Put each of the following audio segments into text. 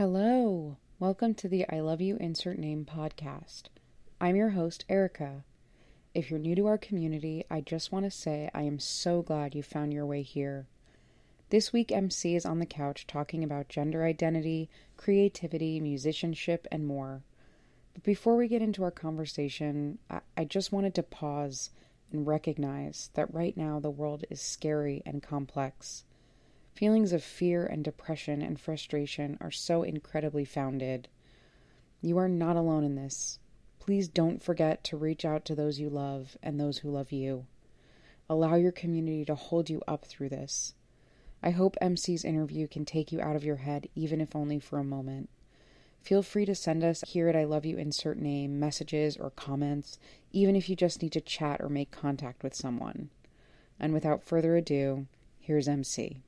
Hello. Welcome to the I Love You Insert Name podcast. I'm your host, Erica. If you're new to our community, I just want to say I am so glad you found your way here. This week, MC is on the couch talking about gender identity, creativity, musicianship, and more. But before we get into our conversation, I, I just wanted to pause and recognize that right now the world is scary and complex. Feelings of fear and depression and frustration are so incredibly founded. You are not alone in this. Please don't forget to reach out to those you love and those who love you. Allow your community to hold you up through this. I hope MC's interview can take you out of your head, even if only for a moment. Feel free to send us here at I Love You Insert Name messages or comments, even if you just need to chat or make contact with someone. And without further ado, here's MC.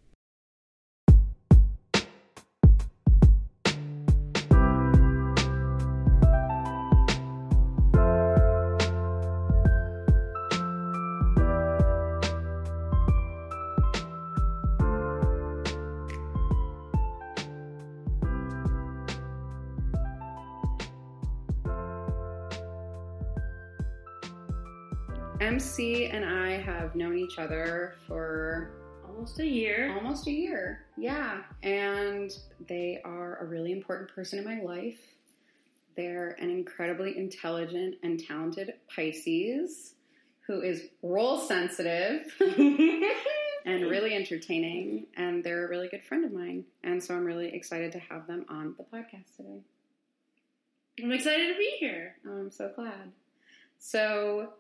Have known each other for almost a year. almost a year. Yeah. And they are a really important person in my life. They're an incredibly intelligent and talented Pisces who is role sensitive and really entertaining. And they're a really good friend of mine. And so I'm really excited to have them on the podcast today. I'm excited to be here. I'm so glad. So,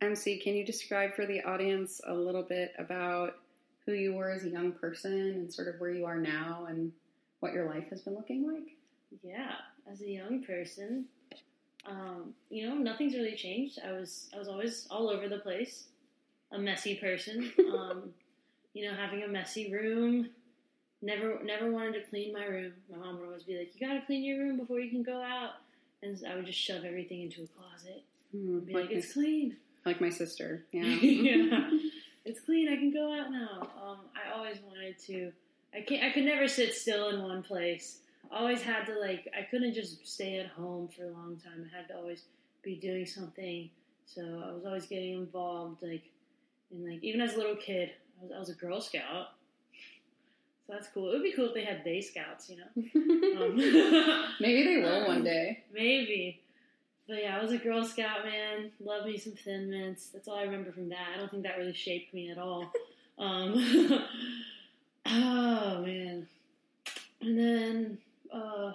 MC, can you describe for the audience a little bit about who you were as a young person and sort of where you are now and what your life has been looking like? Yeah, as a young person, um, you know, nothing's really changed. I was I was always all over the place, a messy person. um, you know, having a messy room. Never never wanted to clean my room. My mom would always be like, "You got to clean your room before you can go out," and I would just shove everything into a closet. Hmm, Be like, like, "It's clean." Like my sister. Yeah. yeah, it's clean. I can go out now. Um, I always wanted to. I can't. I could never sit still in one place. I always had to like. I couldn't just stay at home for a long time. I had to always be doing something. So I was always getting involved. Like, in like even as a little kid, I was, I was a Girl Scout. So that's cool. It would be cool if they had Bay Scouts, you know. Um, Maybe they will one day. Maybe. But yeah, I was a Girl Scout, man. Love me some Thin Mints. That's all I remember from that. I don't think that really shaped me at all. Um, oh, man. And then, uh,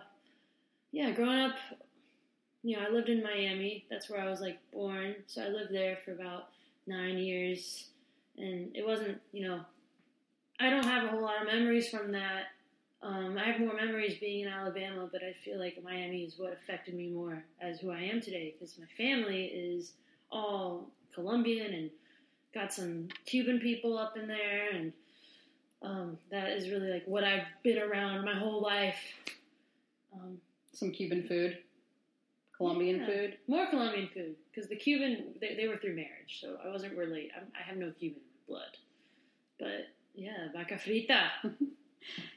yeah, growing up, you know, I lived in Miami. That's where I was, like, born. So I lived there for about nine years. And it wasn't, you know, I don't have a whole lot of memories from that. Um, I have more memories being in Alabama, but I feel like Miami is what affected me more as who I am today because my family is all Colombian and got some Cuban people up in there, and um, that is really like what I've been around my whole life. Um, Some Cuban food, Colombian yeah, food. more Colombian food because the Cuban they, they were through marriage, so I wasn't related. I'm, I have no Cuban blood, but yeah, vaca frita.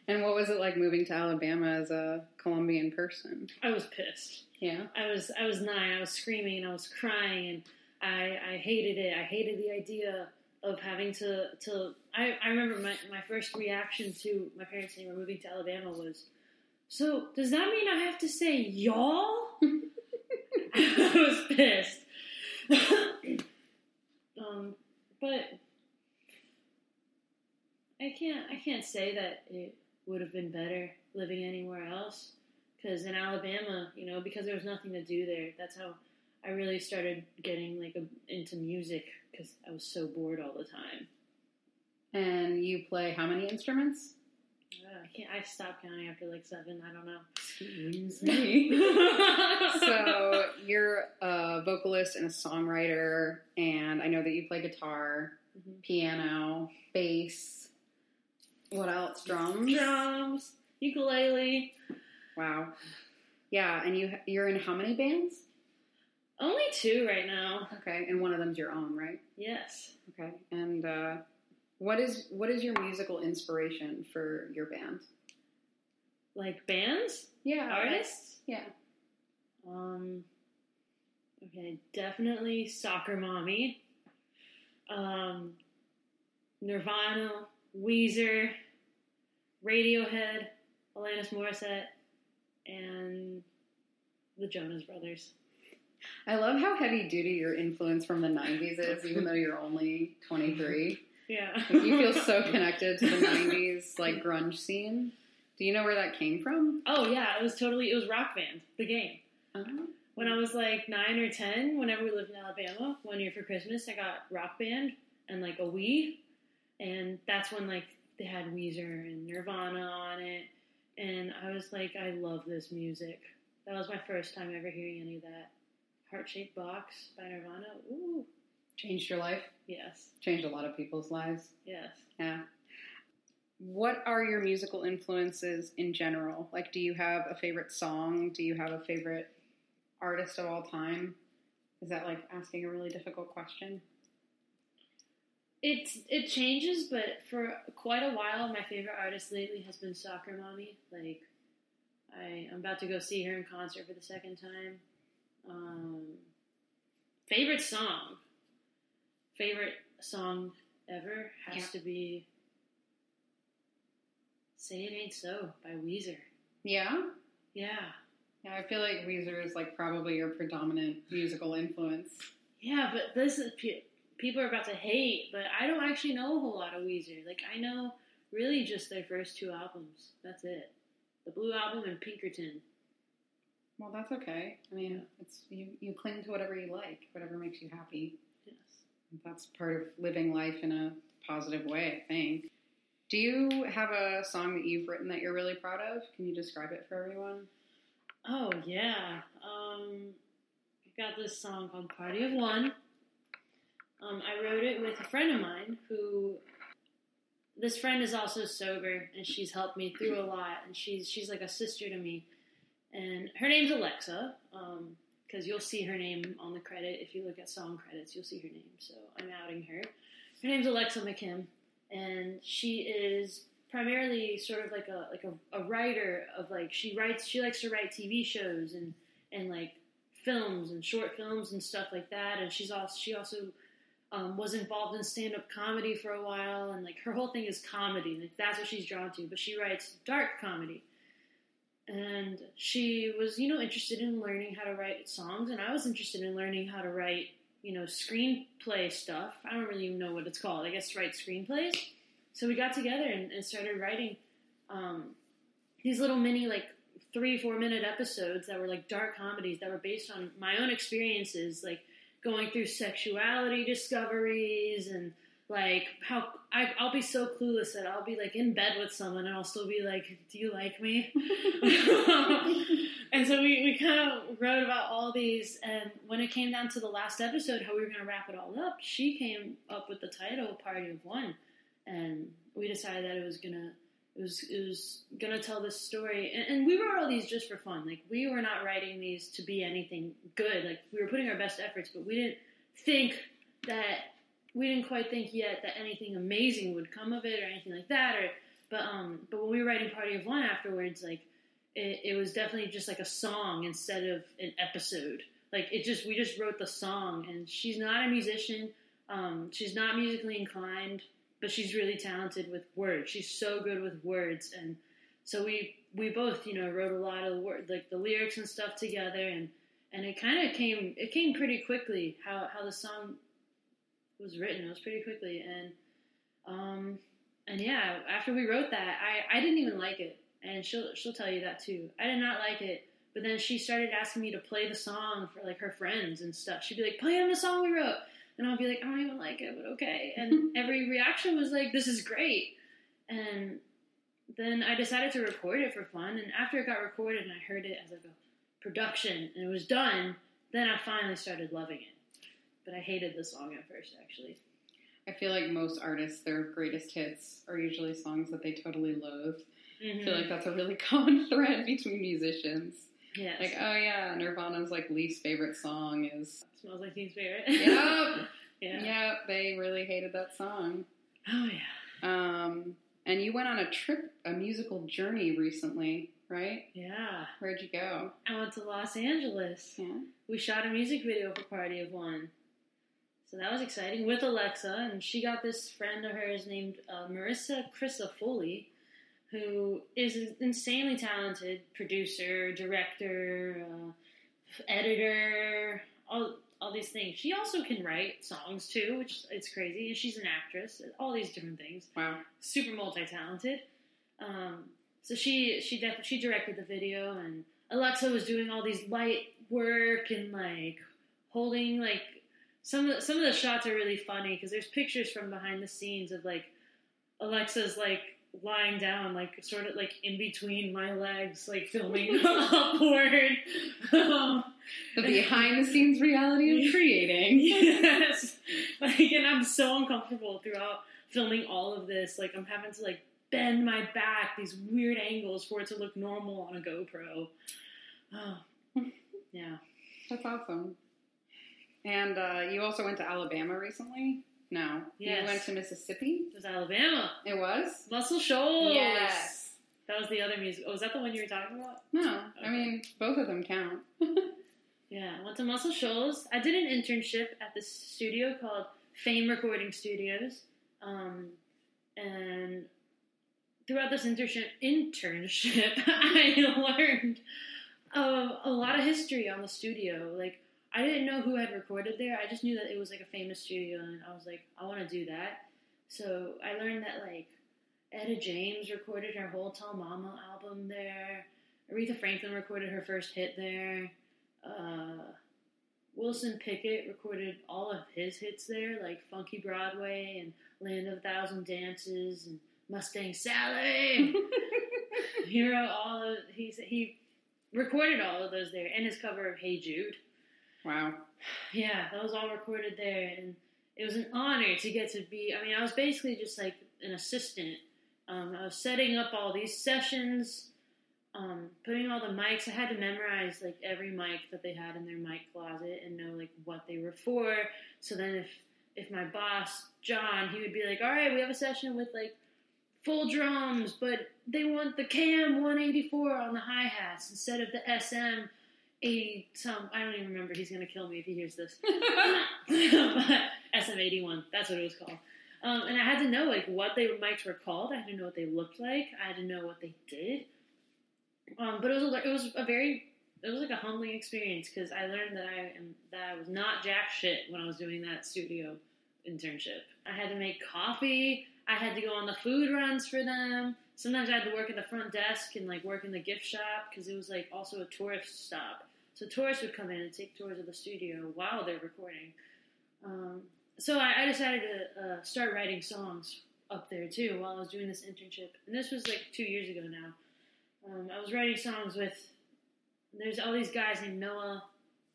And what was it like moving to Alabama as a Colombian person? I was pissed. Yeah. I was I was nine. I was screaming and I was crying and I I hated it. I hated the idea of having to to. I I remember my my first reaction to my parents saying we're moving to Alabama was, so does that mean I have to say y'all? I was pissed. um, but I can't I can't say that it would have been better living anywhere else because in Alabama, you know, because there was nothing to do there. That's how I really started getting like a, into music because I was so bored all the time. And you play how many instruments? Uh, I can't. I stopped counting after like seven. I don't know. Excuse me. so you're a vocalist and a songwriter, and I know that you play guitar, Mhm. piano, bass. What else? Drums. drums, ukulele. Wow. Yeah, and you you're in how many bands? Only two right now. Okay, and one of them's your own, right? Yes. Okay, and uh, what is what is your musical inspiration for your band? Like bands, Yeah. artists. Yeah. Um, okay, definitely Soccer Mommy. Um, Nirvana, Weezer, Radiohead, Alanis Morissette, and the Jonas Brothers. I love how heavy duty your influence from the 90s is, even though you're only 23. Yeah. Like, you feel so connected to the 90s, like, grunge scene. Do you know where that came from? Oh yeah, it was totally it was Rock Band, the game. Uh-huh. When I was like nine or ten, whenever we lived in Alabama, one year for Christmas, I got Rock Band and like a Wii, and that's when like they had Weezer and Nirvana on it, and I was like, I love this music. That was my first time ever hearing any of that. Heart shaped box by Nirvana. Ooh, Changed your life? yes, Changed a lot of people's lives. yes. Yeah. What are your musical influences in general? Like, do you have a favorite song? Do you have a favorite artist of all time? Is that like asking a really difficult question? It's it changes, but for quite a while, my favorite artist lately has been Soccer Mommy. Like, I I'm about to go see her in concert for the second time. Um, favorite song, favorite song ever has Yeah. to be "Say It Ain't So" by Weezer. Yeah. Yeah, Yeah, I feel like Weezer is like probably your predominant musical influence. yeah, but this is people are about to hate, but I don't actually know a whole lot of Weezer. Like I know really just their first two albums. That's it. The Blue Album and Pinkerton. Well, that's okay. I mean, it's you, you cling to whatever you like, whatever makes you happy. Yes. That's part of living life in a positive way, I think. Do you have a song that you've written that you're really proud of? Can you describe it for everyone? Oh yeah. Um, I got this song called "Party of One." Um, I wrote it with a friend of mine who. This friend is also sober, and she's helped me through a lot, and she's she's like a sister to me. And her name's Alexa, because you'll see her name on the credit if you look at song credits. You'll see her name, so I'm outing her. Her name's Alexa McKim, and she is primarily sort of like a like a, a writer of like she writes she likes to write TV shows and and like films and short films and stuff like that. And she's also she also um, was involved in stand up comedy for a while, and like her whole thing is comedy. Like that's what she's drawn to. But she writes dark comedy, and she was you know interested in learning how to write songs, and I was interested in learning how to write you know screenplay stuff. I don't really know what it's called. I guess write screenplays. So we got together and, and started writing um, these little mini like three four minute episodes that were like dark comedies that were based on my own experiences like going through sexuality discoveries and like how I, I'll be so clueless that I'll be like in bed with someone and I'll still be like, "Do you like me?" and so we, we kind of wrote about all these. And when it came down to the last episode, how we were going to wrap it all up, she came up with the title "Party of One," and we decided that it was gonna it was it was gonna tell this story. And, and we wrote all these just for fun. Like we were not writing these to be anything good. Like we were putting our best efforts, but we didn't think that we didn't quite think yet that anything amazing would come of it or anything like that. Or but um but when we were writing Party of One afterwards, like it, it was definitely just like a song instead of an episode. Like it just we just wrote the song, and she's not a musician. Um, she's not musically inclined, but she's really talented with words. She's so good with words, and so we we both you know wrote a lot of the word like the lyrics and stuff together, and and it kind of came it came pretty quickly how how the song was written. It was pretty quickly, and um and yeah, after we wrote that, I I didn't even like it, and she'll she'll tell you that too. I did not like it. But then she started asking me to play the song for like her friends and stuff. She'd be like, "Play them the song we wrote," and I'll be like, "I don't even like it, but okay." And every reaction was like, "This is great," and then I decided to record it for fun. And after it got recorded and I heard it as like a production and it was done, then I finally started loving it. But I hated the song at first, actually. I feel like most artists, their greatest hits are usually songs that they totally loathe. I Mm-hmm. feel like that's a really common thread between musicians. Yes. Like, oh yeah, Nirvana's like least favorite song is. smells like Teen Spirit. Yep. yeah. yeah, they really hated that song. Oh yeah. Um, and you went on a trip, a musical journey recently, right? Yeah. Where'd you go? I went to Los Angeles. Yeah. We shot a music video for Party of One. So that was exciting with Alexa, and she got this friend of hers named uh, Marissa Crisafulli, who is an insanely talented producer, director, uh, editor, all all these things. She also can write songs too, which it's crazy. And she's an actress, all these different things. Wow. Super multi talented. Um, so she she def- she directed the video, and Alexa was doing all these light work and like holding like some of the, some of the shots are really funny because there's pictures from behind the scenes of like Alexa's like lying down, like sort of like in between my legs, like filming upward. Um, The behind the scenes reality of creating. yes, like, and I'm so uncomfortable throughout filming all of this. Like, I'm having to like bend my back these weird angles for it to look normal on a GoPro. Oh, yeah. That's awesome. And uh, you also went to Alabama recently? No. Yes. You went to Mississippi? It was Alabama. It was? Muscle Shoals. Yes. That was the other music. Oh, was that the one you were talking about? No. I mean, both of them count. Yeah, I went to Muscle Shoals. I did an internship at this studio called Fame Recording Studios. Um, and throughout this internship, internship, I learned uh, a lot of history on the studio. Like, I didn't know who had recorded there. I just knew that it was like a famous studio, and I was like, I want to do that. So I learned that like Etta James recorded her whole Tell Mama album there. Aretha Franklin recorded her first hit there. Uh, Wilson Pickett recorded all of his hits there, like Funky Broadway and Land of a Thousand Dances and Mustang Sally. he wrote all of he's he recorded all of those there and his cover of Hey Jude. Wow. Yeah, that was all recorded there, and it was an honor to get to be. I mean, I was basically just like an assistant. Um, I was setting up all these sessions, um, putting all the mics. I had to memorize like every mic that they had in their mic closet and know like what they were for. So then, if if my boss John, he would be like, "All right, we have a session with like full drums, but they want the KM 184 on the hi hats instead of the SM." 80 some I don't even remember he's gonna kill me if he hears this. SM81 that's what it was called. Um, and I had to know like what they mics were called. I had to know what they looked like. I had to know what they did. Um, but it was a, it was a very it was like a humbling experience because I learned that I am that I was not jack shit when I was doing that studio internship. I had to make coffee. I had to go on the food runs for them. Sometimes I had to work at the front desk and like work in the gift shop because it was like also a tourist stop so tourists would come in and take tours of the studio while they're recording. Um, so I, I decided to uh, start writing songs up there too while I was doing this internship. And this was like two years ago now. Um, I was writing songs with, there's all these guys named Noah,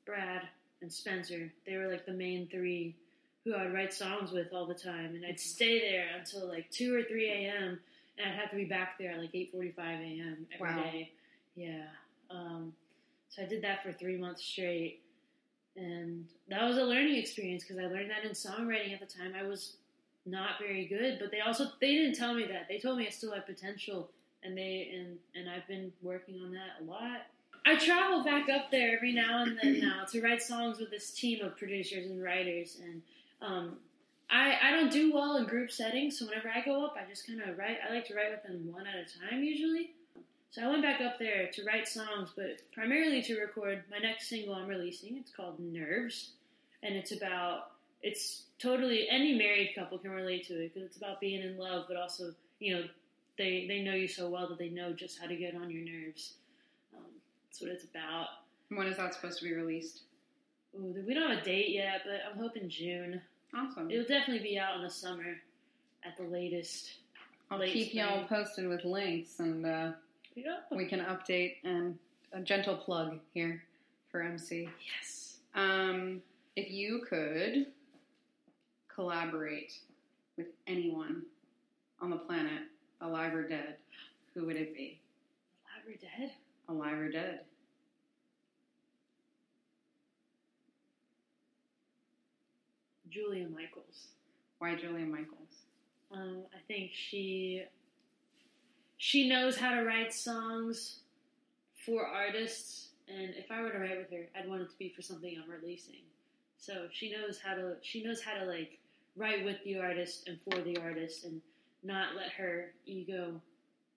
Brad, and Spencer. They were like the main three who I'd write songs with all the time. And I'd stay there until like 2 or 3 a.m. And I'd have to be back there at like 8.45 a.m. every day. Wow. Yeah. Um, so I did that for three months straight, and that was a learning experience because I learned that in songwriting at the time I was not very good. But they also they didn't tell me that. They told me I still had potential, and they and and I've been working on that a lot. I travel back up there every now and then now to write songs with this team of producers and writers, and um, I I don't do well in group settings. So whenever I go up, I just kind of write. I like to write with them one at a time usually. So I went back up there to write songs, but primarily to record my next single I'm releasing. It's called Nerves, and it's about it's totally any married couple can relate to it because it's about being in love, but also you know they they know you so well that they know just how to get on your nerves. Um, that's what it's about. When is that supposed to be released? Ooh, we don't have a date yet, but I'm hoping June. Awesome. It'll definitely be out in the summer at the latest. I'll late keep y'all posted with links and uh, Yeah. we can update and a gentle plug here for MC. Yes. Um, if you could collaborate with anyone on the planet, alive or dead, who would it be? Alive or dead? Alive or dead? Julia Michaels. Why Julia Michaels? Um, I think she she knows how to write songs for artists, and if I were to write with her, I'd want it to be for something I'm releasing. So she knows how to she knows how to like write with the artist and for the artist, and not let her ego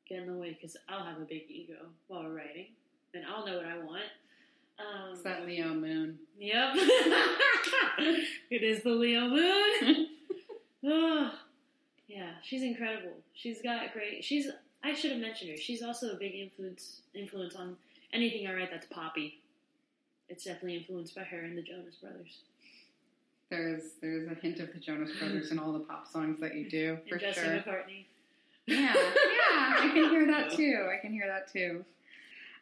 get in the way because I'll have a big ego while we're writing, and I'll know what I want. Um, It's that Leo moon. Yep. it is the Leo moon. oh, yeah, she's incredible. She's got great. She's. I should have mentioned her. She's also a big influence influence on anything I write that's poppy. It's definitely influenced by her and the Jonas Brothers. There's there's a hint of the Jonas Brothers in all the pop songs that you do for and Jesse sure. McCartney. Yeah, yeah, I can hear that too. I can hear that too.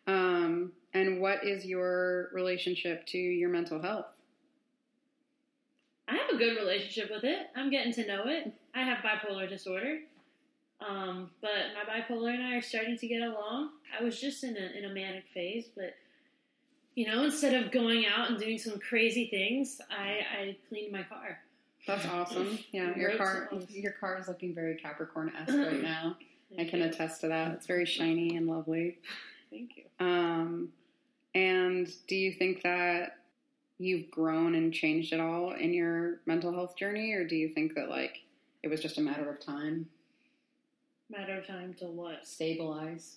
Um, and what is your relationship to your mental health? I have a good relationship with it. I'm getting to know it. I have bipolar disorder. Um, but my bipolar and I are starting to get along. I was just in a in a manic phase, but you know, instead of going out and doing some crazy things, I, I cleaned my car. That's awesome. Yeah, your car songs. your car is looking very Capricorn esque right now. I can attest to that. It's very shiny and lovely. Thank you. Um, and do you think that you've grown and changed at all in your mental health journey, or do you think that like it was just a matter of time? Matter of time to what? Stabilize.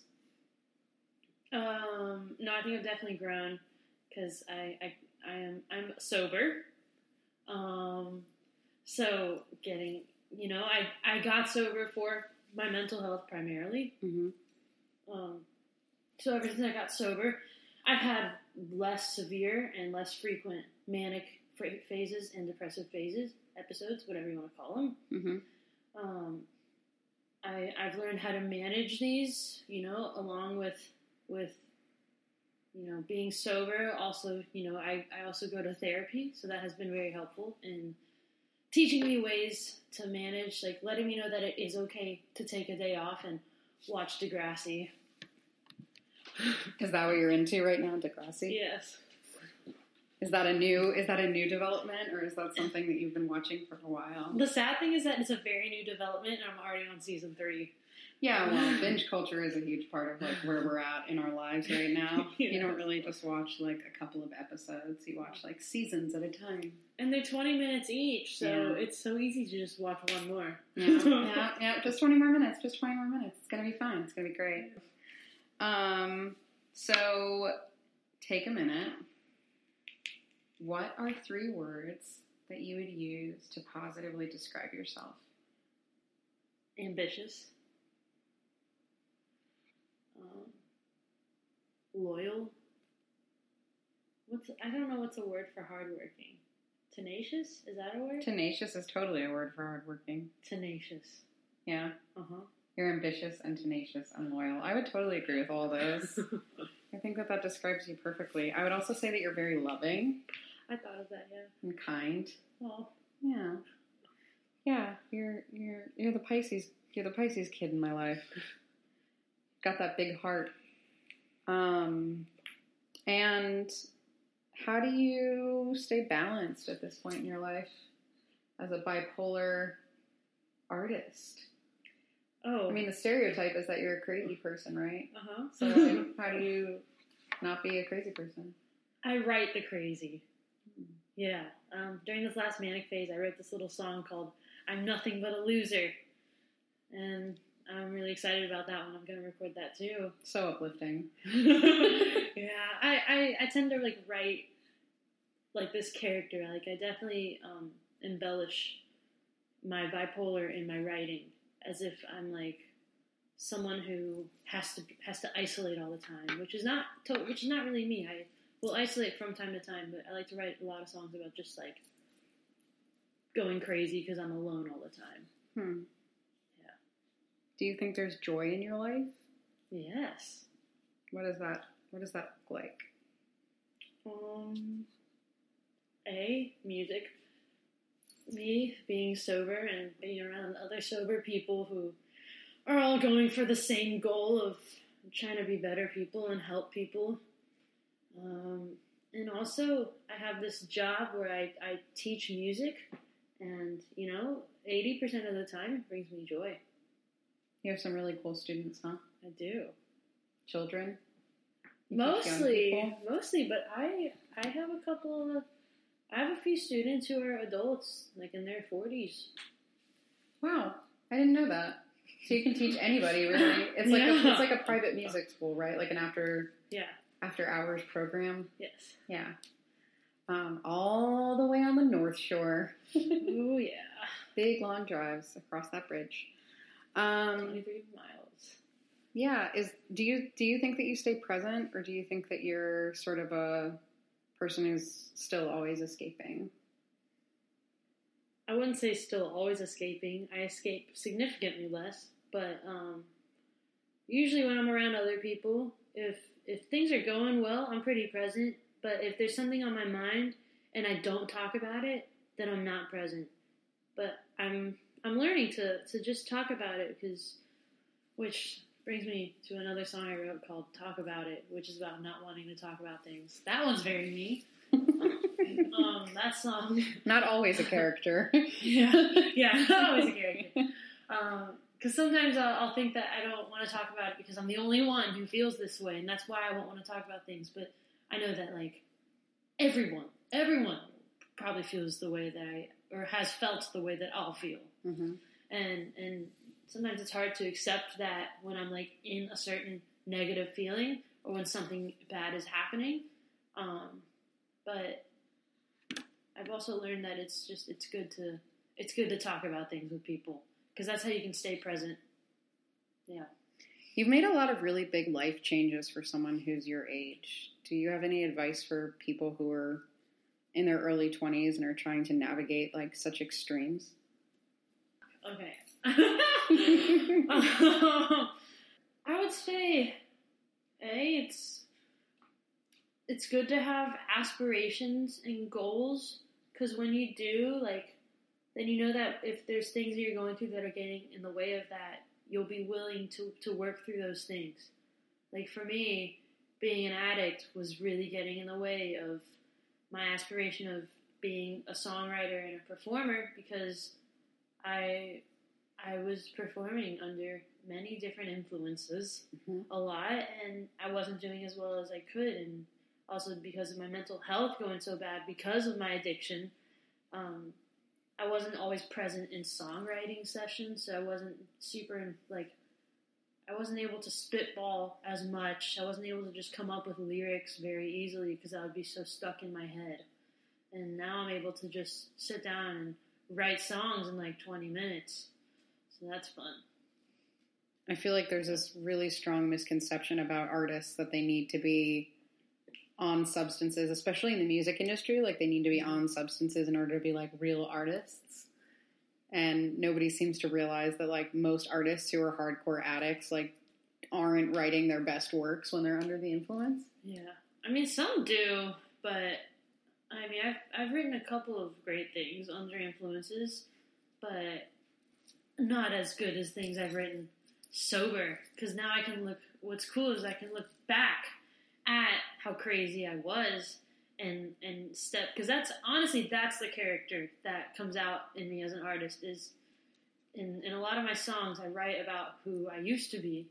Um, no, I think I've definitely grown because I, I I am I'm sober. Um, so getting you know I I got sober for my mental health primarily. hmm Um, so ever since I got sober, I've had less severe and less frequent manic phases and depressive phases, episodes, whatever you want to call them. hmm Um, I I've learned how to manage these, you know, along with with you know being sober. Also, you know, I I also go to therapy, so that has been very helpful in teaching me ways to manage, like letting me know that it is okay to take a day off and watch Degrassi. Is that what you're into right now, Degrassi? Yes. Is that a new is that a new development, or is that something that you've been watching for a while? The sad thing is that it's a very new development, and I'm already on season three. Yeah, well, binge culture is a huge part of like where we're at in our lives right now. You don't really just watch like a couple of episodes; you watch like seasons at a time. And they're 20 minutes each, so Yeah. it's so easy to just watch one more. Yeah, yeah, yeah. Just twenty more minutes. Just twenty more minutes. It's gonna be fine. It's gonna be great. Um, so take a minute. What are three words that you would use to positively describe yourself? Ambitious. Um, loyal. What's I don't know what's a word for hardworking. Tenacious? Is that a word? Tenacious is totally a word for hardworking. Tenacious. Yeah, Uh huh. you're ambitious and tenacious and loyal. I would totally agree with all those. I think that that describes you perfectly. I would also say that you're very loving I thought of that, yeah. and kind. Well, Yeah. Yeah, you're you're you're the Pisces you're the Pisces kid in my life. Got that big heart. Um and how do you stay balanced at this point in your life as a bipolar artist? oh. I mean, the stereotype is that you're a crazy person, right? uh huh. So how do you not be a crazy person? I write the crazy. Yeah. Um, during this last manic phase, I wrote this little song called I'm Nothing But a Loser. And I'm really excited about that one. I'm going to record that too. So uplifting. yeah. I, I, I tend to like write like this character. Like I definitely um, embellish my bipolar in my writing as if I'm like someone who has to has to isolate all the time, which is not to, which is not really me. I will isolate from time to time, but I like to write a lot of songs about just like going crazy because I'm alone all the time. Hmm. Yeah. Do you think there's joy in your life? Yes. What is that? What does that look like? Um, a music. Me being sober and being around other sober people who are all going for the same goal of trying to be better people and help people. Um, and also, I have this job where I, I teach music, and you know, 80% of the time it brings me joy. You have some really cool students, huh? I do. Children. You teach young Mostly, mostly, but I I have a couple of I have a few students who are adults, like in their forties. Wow, I didn't know that. So you can teach anybody, really. It's like a, it's like a private music school, right? Like an after Yeah. After hours program. Yes. Yeah. Um, all the way on the North Shore. oh yeah. Big long drives across that bridge. Um, Twenty three miles. yeah. Is do you do you think that you stay present, or do you think that you're sort of a person who's still always escaping? I wouldn't say still always escaping. I escape significantly less, but um, usually when I'm around other people, if if things are going well, I'm pretty present. But if there's something on my mind and I don't talk about it, then I'm not present. But I'm I'm learning to to just talk about it because, which brings me to another song I wrote called "Talk About It," which is about not wanting to talk about things. That one's very me. um, that song. Not always a character. Yeah, yeah, always a character. Because sometimes I'll, I'll think that I don't want to talk about it because I'm the only one who feels this way, and that's why I won't want to talk about things. But I know that like everyone, everyone probably feels the way that I or has felt the way that I'll feel, hmm and and sometimes it's hard to accept that when I'm like in a certain negative feeling or when something bad is happening. Um, but I've also learned that it's just it's good to it's good to talk about things with people because that's how you can stay present. Yeah. You've made a lot of really big life changes for someone who's your age. Do you have any advice for people who are in their early 20s and are trying to navigate like such extremes? Okay. I would say, a it's it's good to have aspirations and goals because when you do, like, then you know that if there's things that you're going through that are getting in the way of that, you'll be willing to to work through those things. Like for me, being an addict was really getting in the way of my aspiration of being a songwriter and a performer because I I was performing under many different influences Mhm. a lot and I wasn't doing as well as I could and also because of my mental health going so bad because of my addiction um, I wasn't always present in songwriting sessions so I wasn't super like I wasn't able to spitball as much. I wasn't able to just come up with lyrics very easily because I would be so stuck in my head. And now I'm able to just sit down and write songs in like 20 minutes. So that's fun. I feel like there's this really strong misconception about artists that they need to be on substances, especially in the music industry. Like they need to be mm-hmm. on substances in order to be like real artists. And nobody seems to realize that like most artists who are hardcore addicts like aren't writing their best works when they're under the influence. Yeah, I mean some do, but I mean I've I've written a couple of great things under influences, but not as good as things I've written sober. Because now I can look. What's cool is I can look back how crazy I was and and step because that's honestly that's the character that comes out in me as an artist is in in a lot of my songs I write about who I used to be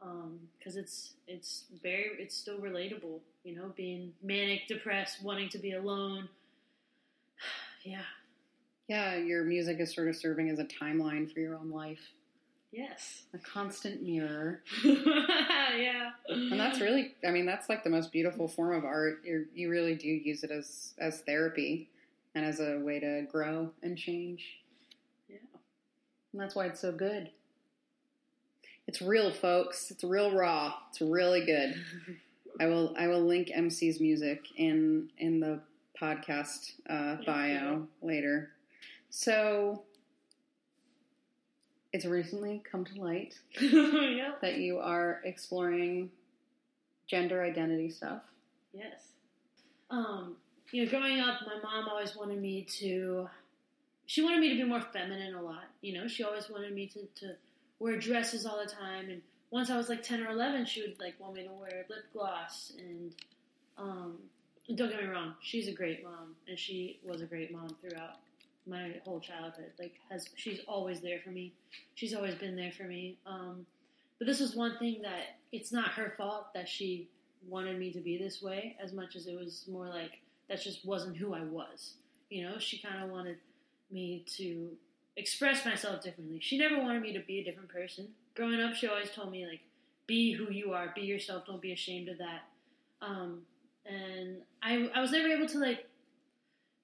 um, because it's it's very it's still relatable you know being manic depressed wanting to be alone. Yeah. Yeah, your music is sort of serving as a timeline for your own life, yes a constant mirror. yeah And that's really, I mean, that's like the most beautiful form of art. You're, you really do use it as as therapy and as a way to grow and change. Yeah. And that's why it's so good. It's real, folks. It's real raw. It's really good. I will I will link MC's music in in the podcast uh, bio later. So it's recently come to light yeah that you are exploring gender identity stuff. Yes. Um, you know, growing up, my mom always wanted me to. She wanted me to be more feminine a lot. You know, she always wanted me to, to wear dresses all the time. And once I was like ten or eleven, she would like want me to wear lip gloss. And um, don't get me wrong, she's a great mom, and she was a great mom throughout my whole childhood. Like, has she's always there for me. She's always been there for me. Um, but this was one thing that it's not her fault that she wanted me to be this way as much as it was more like that just wasn't who I was. You know, she kind of wanted me to express myself differently. She never wanted me to be a different person. Growing up, she always told me like, be who you are, be yourself, don't be ashamed of that. Um, and I, I was never able to like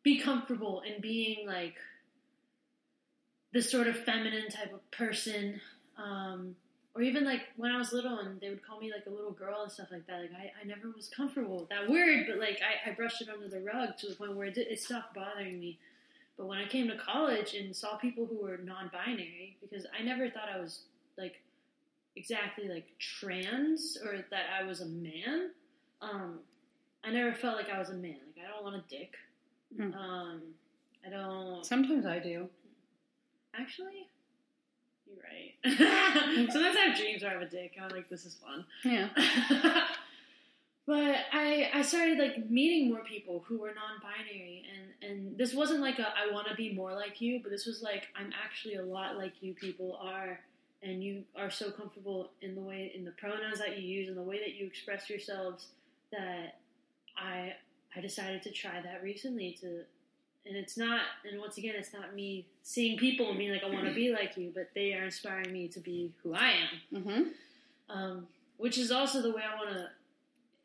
be comfortable in being like this sort of feminine type of person. Um, or even like when I was little and they would call me like a little girl and stuff like that. Like I, I never was comfortable with that word, but like I, I brushed it under the rug to the point where it, did, it stopped bothering me. But when I came to college and saw people who were non-binary, because I never thought I was like exactly like trans or that I was a man. Um, I never felt like I was a man. Like I don't want a dick. Mm. Um, I don't. Sometimes I do. Actually, you're right. Sometimes I have dreams where I have a dick. I'm like, this is fun. Yeah. but I I started like meeting more people who were non-binary, and and this wasn't like a I want to be more like you, but this was like I'm actually a lot like you people are, and you are so comfortable in the way in the pronouns that you use and the way that you express yourselves that I I decided to try that recently to and it's not and once again it's not me seeing people and being like I want to be like you, but they are inspiring me to be who I am. Mm-hmm. Um, which is also the way I want to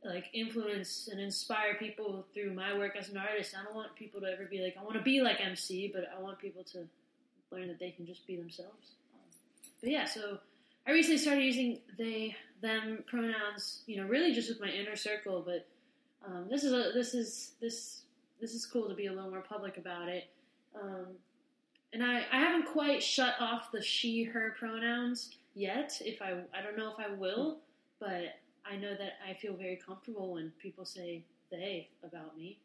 like influence and inspire people through my work as an artist. I don't want people to ever be like I want to be like MC, but I want people to learn that they can just be themselves. But yeah, so I recently started using they them pronouns. You know, really just with my inner circle, but um, this is a, this is this this is cool to be a little more public about it. Um, and I, I haven't quite shut off the she her pronouns yet. If I I don't know if I will, but I know that I feel very comfortable when people say they about me.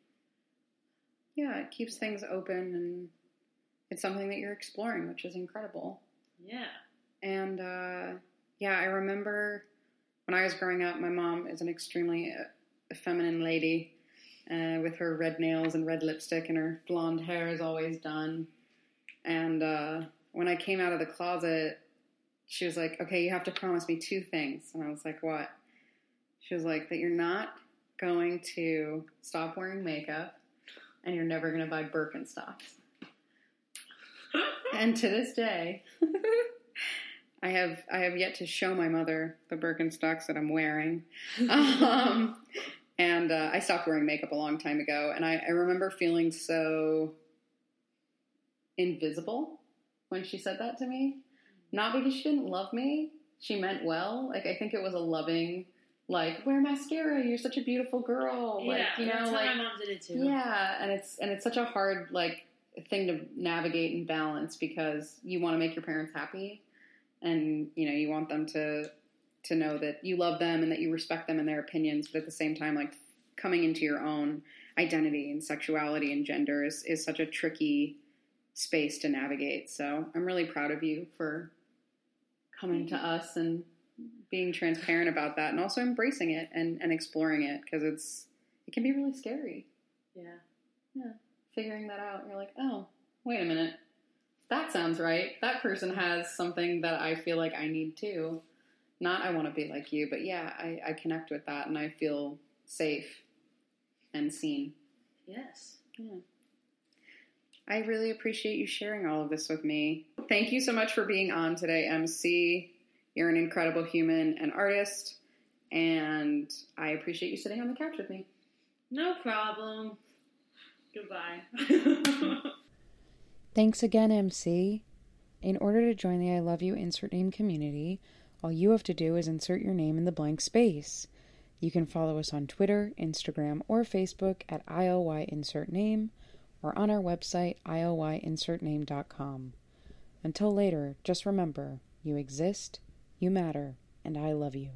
Yeah, it keeps things open and it's something that you're exploring, which is incredible. Yeah. And uh, yeah, I remember when I was growing up, my mom is an extremely feminine lady uh, with her red nails and red lipstick, and her blonde hair is always done. And uh, when I came out of the closet, she was like, Okay, you have to promise me two things. And I was like, What? She was like, That you're not going to stop wearing makeup and you're never going to buy Birkenstocks. and to this day, I have I have yet to show my mother the Birkenstocks that I'm wearing. Um, and uh, I stopped wearing makeup a long time ago, and I, I remember feeling so invisible when she said that to me. Not because she didn't love me; she meant well. Like I think it was a loving, like wear mascara. You're such a beautiful girl. Like yeah, you know, that's like my mom did it too. yeah, and it's and it's such a hard like thing to navigate and balance because you want to make your parents happy, and you know you want them to to know that you love them and that you respect them and their opinions, but at the same time, like coming into your own identity and sexuality and gender is is such a tricky space to navigate. So I'm really proud of you for coming to us and being transparent about that and also embracing it and, and exploring it because it's it can be really scary Yeah. Yeah. Figuring that out. You're like, oh, wait a minute. That sounds right. That person has something that I feel like I need too. Not I want to be like you, but yeah, I, I connect with that and I feel safe and seen. Yes. Yeah. I really appreciate you sharing all of this with me. Thank you so much for being on today, MC. You're an incredible human and artist, and I appreciate you sitting on the couch with me. No problem. Goodbye. Thanks again, MC. In order to join the I Love You insert name community, all you have to do is insert your name in the blank space. You can follow us on Twitter, Instagram, or Facebook at ILY insert name or on our website ILYinsertname.com. Until later, just remember you exist, you matter, and I love you.